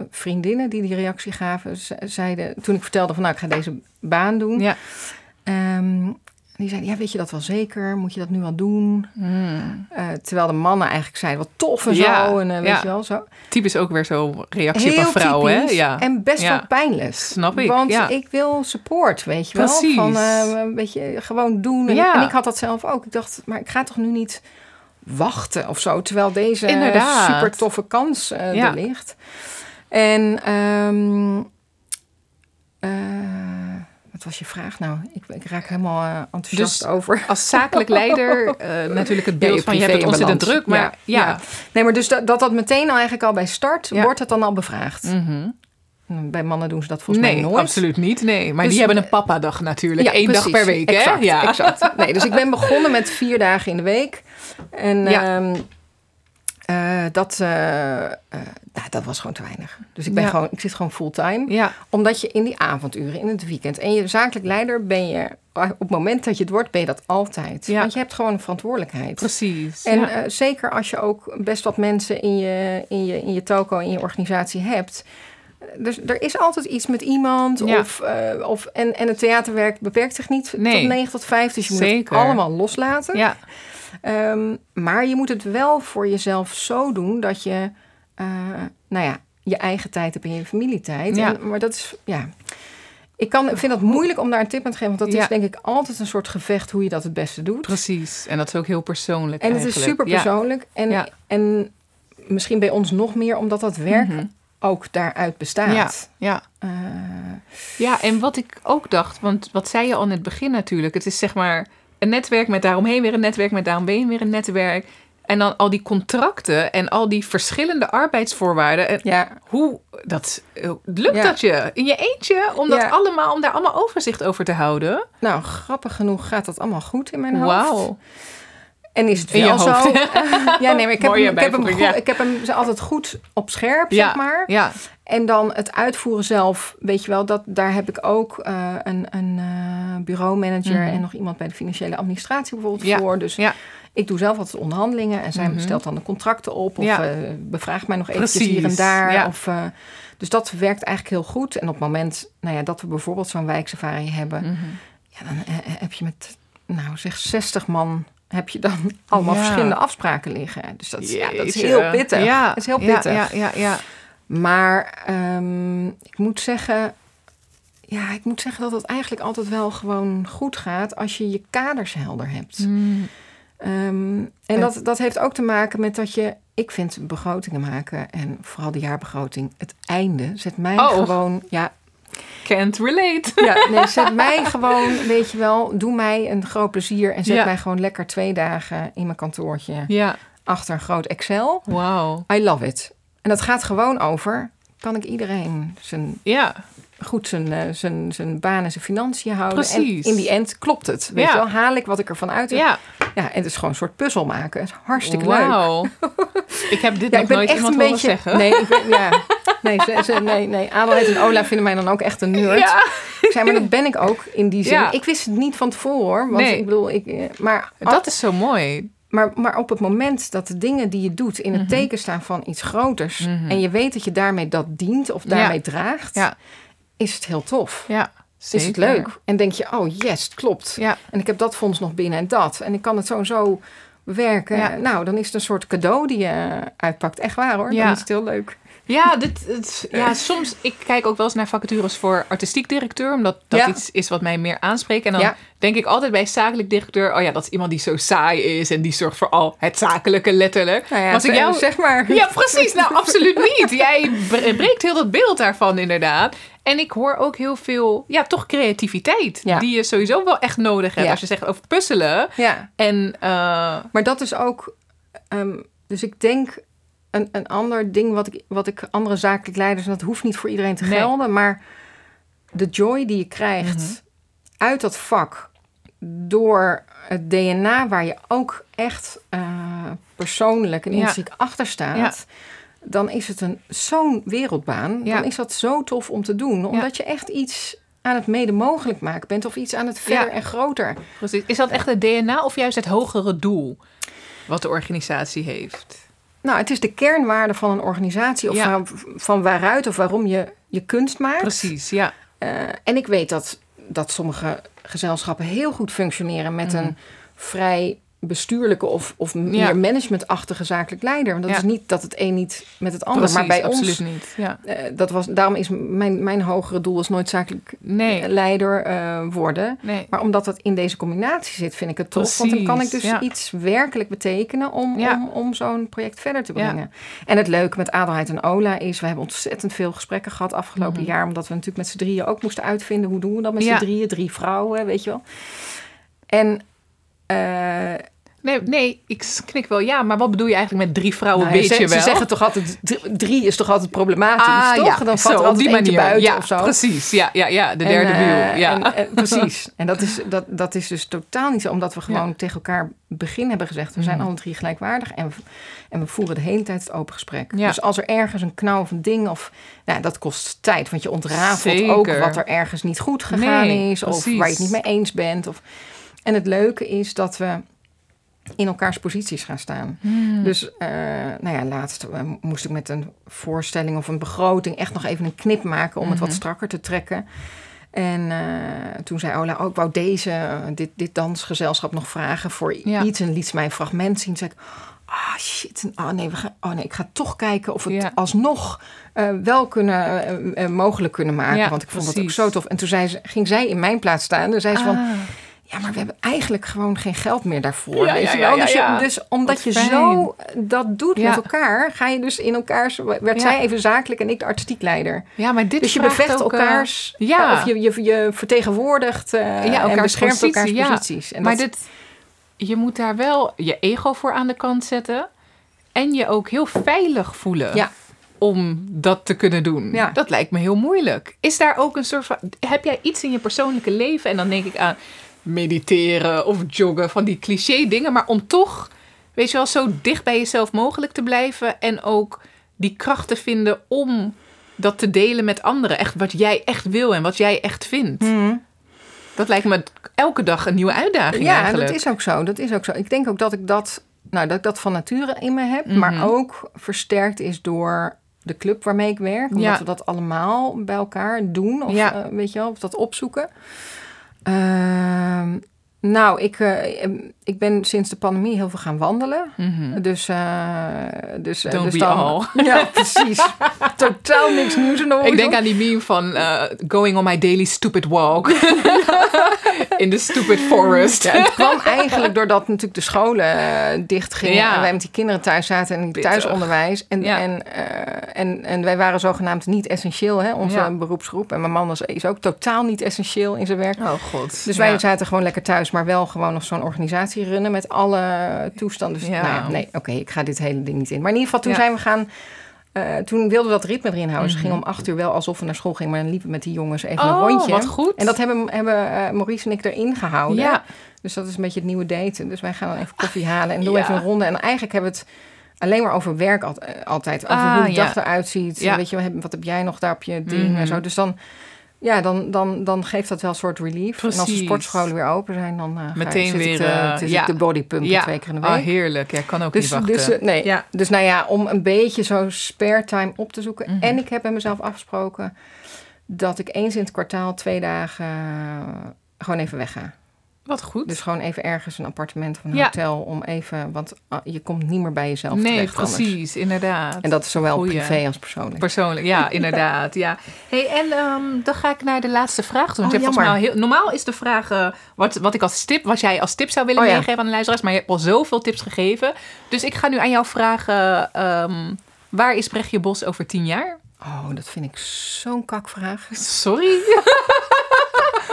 vriendinnen die die reactie gaven, ze- zeiden, toen ik vertelde van nou, ik ga deze baan doen. Ja. ehm, die zeiden, ja, weet je dat wel zeker? Moet je dat nu al doen? Hmm. Eh, terwijl de mannen eigenlijk zeiden, wat tof en Ja, zo. En eh, weet ja. je wel, zo. Typisch ook weer zo'n reactie Heel op een vrouw, hè? Ja. En best Ja. wel pijnlijk. Snap ik, Want ja. ik wil support, weet je wel. Van, eh, een beetje gewoon doen. En ik had dat zelf ook. Ik dacht, maar ik ga toch nu niet wachten of zo. Terwijl deze Inderdaad. super toffe kans eh, Ja. er ligt. En ehm, eh, wat was je vraag nou? Ik, ik raak helemaal eh, enthousiast Dus over. Als zakelijk leider natuurlijk het beeld van je hebt het en ontzettend druk. Maar ja. Ja, Nee, maar dus dat dat, dat meteen al eigenlijk al bij start, wordt het dan al bevraagd. Mhm. Bij mannen doen ze dat volgens Nee, mij nooit. absoluut niet. Nee, maar Dus- die hebben een papa-dag natuurlijk. Eén dag per week, exact, hè? Ja. Exact. Nee, dus ik ben begonnen met vier dagen in de week. En Ja. ehm, eh, dat, eh, eh, nou, dat was gewoon te weinig. Dus ik, ben Ja. gewoon, ik zit gewoon fulltime. Ja, Omdat je in die avonduren, in het weekend... en je zakelijk leider ben je... op het moment dat je het wordt, ben je dat altijd. Ja. Want je hebt gewoon een verantwoordelijkheid. precies. En ja. zeker als je ook best wat mensen in je, in je, in je toko, in je organisatie hebt. Dus er is altijd iets met iemand. Ja. Of, eh, of, en, en het theaterwerk beperkt zich niet Nee. tot 9 tot 5. Dus je moet Zeker. het allemaal loslaten. ja, Ehm, maar je moet het wel voor jezelf zo doen dat je, eh, nou ja, je eigen tijd hebt en je familietijd. Ja. En, maar dat is, ja. Ik kan, vind het moeilijk om daar een tip aan te geven. Want dat Ja. is denk ik altijd een soort gevecht hoe je dat het beste doet. precies. En dat is ook heel persoonlijk En het is super persoonlijk. En, en misschien bij ons nog meer, omdat dat werk Mhm. Ook daaruit bestaat. Ja, ja. Eh, ja, en wat ik ook dacht, want wat zei je al in het begin natuurlijk. Het is zeg maar een netwerk met daaromheen weer een netwerk, met daaromheen weer een netwerk. En dan al die contracten en al die verschillende arbeidsvoorwaarden. En ja, hoe dat, lukt Ja. dat je in je eentje om, dat Ja. allemaal, om daar allemaal overzicht over te houden? nou, grappig genoeg gaat dat allemaal goed in mijn hoofd. Wauw. En is het je wel zo? ja, nee, maar ik heb, hem, ik, heb hem bijvoeging, goed- ja. ik heb hem altijd goed op scherp, Ja, zeg maar. Ja, En dan het uitvoeren zelf, weet je wel, dat, daar heb ik ook eh, een, een eh, bureaumanager Mhm. en nog iemand bij de financiële administratie bijvoorbeeld Ja, voor. Dus ja. ik doe zelf altijd onderhandelingen en zij Mhm. stelt dan de contracten op of Ja. eh, bevraagt mij nog eventjes hier en daar. Of, dus dat werkt eigenlijk heel goed. En op het moment nou ja, dat we bijvoorbeeld zo'n wijksafari hebben, Mhm. ja, dan heb je met, nou zeg 60 man, heb je dan allemaal Ja. verschillende afspraken liggen. Dus dat is, ja, dat is heel pittig. Ja, Dat is heel pittig. Ja, ja, ja. Maar ehm, ik moet zeggen, ja, ik moet zeggen dat het eigenlijk altijd wel gewoon goed gaat als je je kaders helder hebt. Mm, Ehm, en dat, dat heeft ook te maken met dat je, ik vind begrotingen maken en vooral de jaarbegroting, het einde zet mij Oh. gewoon, ja, Can't relate. ja, nee, zet mij gewoon, weet je wel, doe mij een groot plezier en zet Ja. mij gewoon lekker twee dagen in mijn kantoortje Ja, achter een groot Excel. wauw. I love it. En dat gaat gewoon over, kan ik iedereen zijn Ja, goed zijn, eh, zijn, zijn baan en zijn financiën houden. Precies. En in die end klopt het. Weet Ja. je wel, haal ik wat ik ervan uit heb. Ja. Ja, en het is gewoon een soort puzzel maken. Het is hartstikke leuk. Wauw. Ik heb dit Ja, nog nooit echt iemand een beetje. zeggen. Nee, ik ben, ja. nee, ze, ze- nee, nee. Adelheid en Ola vinden mij dan ook echt een nerd. Ja, Ik zei, maar dat ben ik ook in die zin. Ik wist het niet van tevoren hoor. Want Nee. ik bedoel, ik, eh, maar, dat is zo mooi. maar, maar op het moment dat de dingen die je doet in het Mhm. teken staan van iets groters. Mhm. en je weet dat je daarmee dat dient of daarmee draagt, Ja. Is het heel tof. Ja, Is het zeker. leuk. En denk je, oh yes, het klopt. Ja, En ik heb dat fonds nog binnen en dat. En ik kan het zo en zo bewerken. Ja. Nou, dan is het een soort cadeau die je uitpakt. Echt waar hoor. Ja. Dan is het heel leuk. Ja, dit, het- ja, soms... Ik kijk ook wel eens naar vacatures voor artistiek directeur. Omdat dat Ja. iets is wat mij meer aanspreekt. En dan Ja. denk ik altijd bij zakelijk directeur... Oh ja, dat is iemand die zo saai is. En die zorgt voor al het zakelijke letterlijk. Nou ja, Als ik jou- zeg maar. Ja, precies. Nou, absoluut niet. Jij bre- breekt heel dat beeld daarvan, inderdaad. En ik hoor ook heel veel, ja, toch creativiteit. Ja. Die je sowieso wel echt nodig hebt. Ja. Als je zegt over puzzelen. Ja, En eh, maar dat is ook... ehm, dus ik denk een, een ander ding wat ik, wat ik andere zakelijk leiders... en dat hoeft niet voor iedereen te Nee. gelden... maar de joy die je krijgt Mhm. uit dat vak... door het DNA waar je ook echt eh, persoonlijk en Ja. intrinsiek achter staat... dan is het een zo'n wereldbaan. Ja. Dan is dat zo tof om te doen. Omdat je echt iets aan het mede mogelijk maken bent... of iets aan het verder Ja. en groter. precies. Is dat echt het DNA of juist het hogere doel wat de organisatie heeft? Nou, het is de kernwaarde van een organisatie... of Ja. van, van waaruit of waarom je je kunst maakt. Precies, ja. Eh, en ik weet dat, dat sommige gezelschappen heel goed functioneren... met Mhm. een vrij bestuurlijke of, of Ja. meer managementachtige zakelijk leider. Want dat Ja. is niet dat het een niet met het ander... Precies, maar bij absoluut ons... niet. Ja. eh, dat was, daarom is mijn, mijn hogere doel is nooit zakelijk Nee, leider eh, worden. nee. Maar omdat het in deze combinatie zit, vind ik het tof. Want dan kan ik dus ja. iets werkelijk betekenen om, om, om zo'n project verder te brengen. En het leuke met Adelheid en Ola is, we hebben ontzettend veel gesprekken gehad afgelopen Mhm. jaar. Omdat we natuurlijk met z'n drieën ook moesten uitvinden, hoe doen we dat met z'n drieën? Drie vrouwen, weet je wel. En eh, nee. Nee, ik knik wel ja, maar wat bedoel je eigenlijk met drie vrouwen nou, weet ze, je ze wel? zeggen toch altijd, drie is toch altijd problematisch, ah, toch? ja, dan zo, valt er op altijd die manier. buiten ja, of zo. precies. Ja, ja, ja, de En, derde eh, wiel. Ja. en, eh, precies. En dat is, dat, dat is dus totaal niet zo, omdat we gewoon tegen elkaar begin hebben gezegd: we zijn Mhm. alle drie gelijkwaardig en, we- en we voeren de hele tijd het open gesprek. Ja. Dus als er ergens een knauw of een ding of. Nou, dat kost tijd, want je ontrafelt Zeker. ook wat er ergens niet goed gegaan Nee, is, of precies. waar je het niet mee eens bent. Of, en het leuke is dat we in elkaars posities gaan staan. Hmm. Dus, eh, nou ja, laatst eh, moest ik met een voorstelling of een begroting echt nog even een knip maken om het wat Mhm. strakker te trekken. En eh, toen zei Ola ook, wou deze, dit, dit dansgezelschap nog vragen voor Ja. iets. En liet ze mij een fragment zien. Zei ik, ah shit, oh nee, we gaan, oh nee, ik ga toch kijken of we het Ja. alsnog wel kunnen, mogelijk kunnen maken. Ja, Want ik vond precies. ook zo tof. En toen zei ze, ging zij in mijn plaats staan. En zei ze van, Ah. Ja, maar we hebben eigenlijk gewoon geen geld meer daarvoor. Ja, weet ja, je ja, wel? ja, dus, je- ja. dus omdat Wat je fijn. zo dat doet Ja. met elkaar, ga je dus in elkaars. Werd Ja. zij even zakelijk en ik de artistiek leider. Ja, maar dit Dus je bevecht ook, eh, elkaars. ja. Of je, je, je vertegenwoordigt eh Ja, en elkaars beschermt positie, elkaars ja. posities. En maar dat, dit, je moet daar wel je ego voor aan de kant zetten. En je ook heel veilig voelen. Ja. Om dat te kunnen doen. Ja. Dat lijkt me heel moeilijk. Is daar ook een soort van. Heb jij iets in je persoonlijke leven? En dan denk ik aan mediteren of joggen, van die cliché dingen. Maar om toch, weet je wel, zo dicht bij jezelf mogelijk te blijven. En ook die kracht te vinden om dat te delen met anderen. Echt wat jij echt wil en wat jij echt vindt. Mhm. Dat lijkt me elke dag een nieuwe uitdaging Ja, eigenlijk. dat is ook zo. Dat is ook zo. Ik denk ook dat ik dat, nou, dat, ik dat van nature in me heb, Mhm. maar ook versterkt is door de club waarmee ik werk. Omdat Ja. we dat allemaal bij elkaar doen. Of Ja. eh, weet je wel, of dat opzoeken. Ehm, nou, ik, eh, ik ben sinds de pandemie heel veel gaan wandelen. Mhm. Dus, eh dus, eh, Don't dus we dan, all. Ja, precies. Totaal niks nieuws in de Ik denk aan die meme van eh, going on my daily stupid walk. In the stupid forest. Ja, het kwam eigenlijk doordat natuurlijk de scholen eh, dicht gingen. Ja. En wij met die kinderen thuis zaten en thuisonderwijs. En, Ja. en, en, en wij waren zogenaamd niet essentieel, hè, onze beroepsgroep. En mijn man was, is ook totaal niet essentieel in zijn werk. Oh god. Dus wij zaten gewoon lekker thuis, maar wel gewoon nog zo'n organisatie runnen met alle toestanden. Dus Ja. nou ja, nee, oké, ik ga dit hele ding niet in. Maar in ieder geval, toen Ja. zijn we gaan eh, toen wilden we dat ritme erin houden. Ze gingen om acht uur wel alsof we naar school gingen, maar dan liepen we met die jongens even Mhm. Oh, een rondje. wat goed. En dat hebben, hebben eh, Maurice en ik erin gehouden. Ja. Dus dat is een beetje het nieuwe daten. Dus wij gaan dan even koffie halen en doen Ja. even een ronde. En eigenlijk hebben we het alleen maar over werk eh, altijd. Over Ah, hoe de ja. dag eruit ziet. Ja. Weet je, wat heb- jij nog daar op je ding Mhm. en zo. Dus dan, ja, dan, dan, dan geeft dat wel een soort relief. En als de sportscholen weer open zijn, dan ga- Meteen zit weer, te, zit ja. de bodypumpen Ja. twee keer in de Ah, week. heerlijk. Ja, kan ook Dus, niet wachten. dus, eh, nee. Ja. dus nou ja, om een beetje zo spare time op te zoeken. Mhm. En ik heb met mezelf afgesproken dat ik eens in het kwartaal twee dagen gewoon even wegga. Wat goed. Dus gewoon even ergens een appartement of een Ja. hotel om even, want ah, je komt niet meer bij jezelf nee, terecht precies. Inderdaad. En dat is zowel Goeie. privé als persoonlijk. Persoonlijk, ja, inderdaad. Ja. Hey, en ehm, dan ga ik naar de laatste vraag. Want Oh, je heel, normaal is de vraag eh, wat, wat, ik als tip, wat jij als tip zou willen Oh, ja. meegeven aan de luisteraars. Maar je hebt al zoveel tips gegeven. Dus ik ga nu aan jou vragen: ehm, waar is Brechtje Bos over tien jaar? Oh, dat vind ik zo'n kakvraag. Sorry.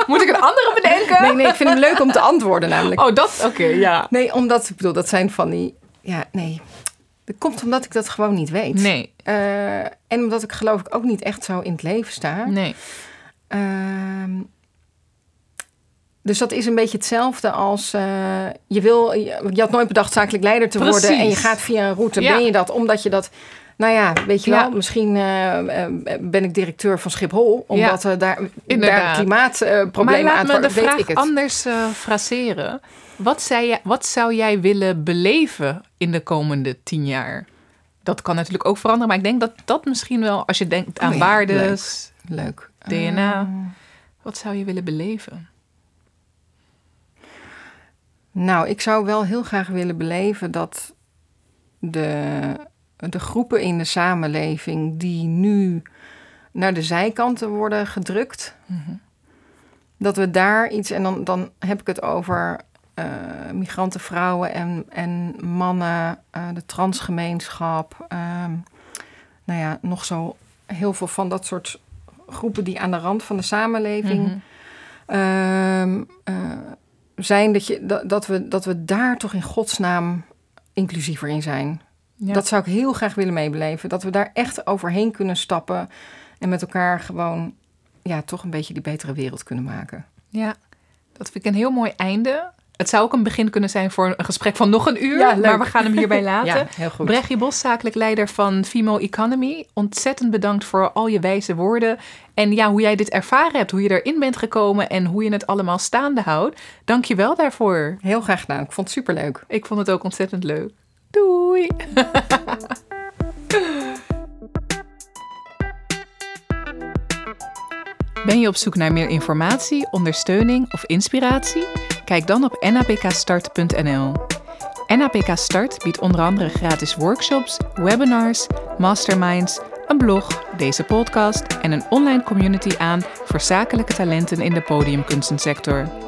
Moet ik een andere bedenken? Nee, nee, ik vind hem leuk om te antwoorden namelijk. Oh, dat, oké, ja. Nee, omdat, ik bedoel, dat zijn van die, ja, nee. Dat komt omdat ik dat gewoon niet weet. Nee, Eh, en omdat ik geloof ik ook niet echt zo in het leven sta. nee. Ehm, dus dat is een beetje hetzelfde als eh, je wil, je, je had nooit bedacht zakelijk leider te worden en je gaat via een route. Ja. Ben je dat omdat je dat, nou ja, weet je Ja. wel, misschien eh, eh, ben ik directeur van Schiphol, omdat eh, daar, daar klimaatproblemen maar aan laat me de vraag anders eh fraseren. Wat, zei jij, wat zou jij willen beleven in de komende tien jaar? Dat kan natuurlijk ook veranderen, maar ik denk dat dat misschien wel, als je denkt aan Oh ja, waardes, Leuk. DNA. Eh, wat zou je willen beleven? Nou, ik zou wel heel graag willen beleven dat de, de groepen in de samenleving die nu naar de zijkanten worden gedrukt, dat we daar iets, en dan, dan heb ik het over eh, migranten, vrouwen en, en mannen, eh, de transgemeenschap, ehm, nou ja, nog zo heel veel van dat soort groepen die aan de rand van de samenleving Mhm. Ehm, eh, zijn dat, je, dat, dat, we, dat we daar toch in godsnaam inclusiever in zijn. Ja. Dat zou ik heel graag willen meebeleven. Dat we daar echt overheen kunnen stappen en met elkaar gewoon ja, toch een beetje die betere wereld kunnen maken. ja, dat vind ik een heel mooi einde. Het zou ook een begin kunnen zijn voor een gesprek van nog een uur, Ja, maar we gaan hem hierbij laten. Ja, heel goed. Brechtje Bos, zakelijk leider van Fimo Economy. Ontzettend bedankt voor al je wijze woorden. En ja, hoe jij dit ervaren hebt, hoe je erin bent gekomen en hoe je het allemaal staande houdt. Dank je wel daarvoor. Heel graag gedaan. Ik vond het superleuk. Ik vond het ook ontzettend leuk. Doei! Ben je op zoek naar meer informatie, ondersteuning of inspiratie? Kijk dan op napkstart.nl. NAPK Start biedt onder andere gratis workshops, webinars, masterminds, een blog, deze podcast en een online community aan voor zakelijke talenten in de podiumkunstensector.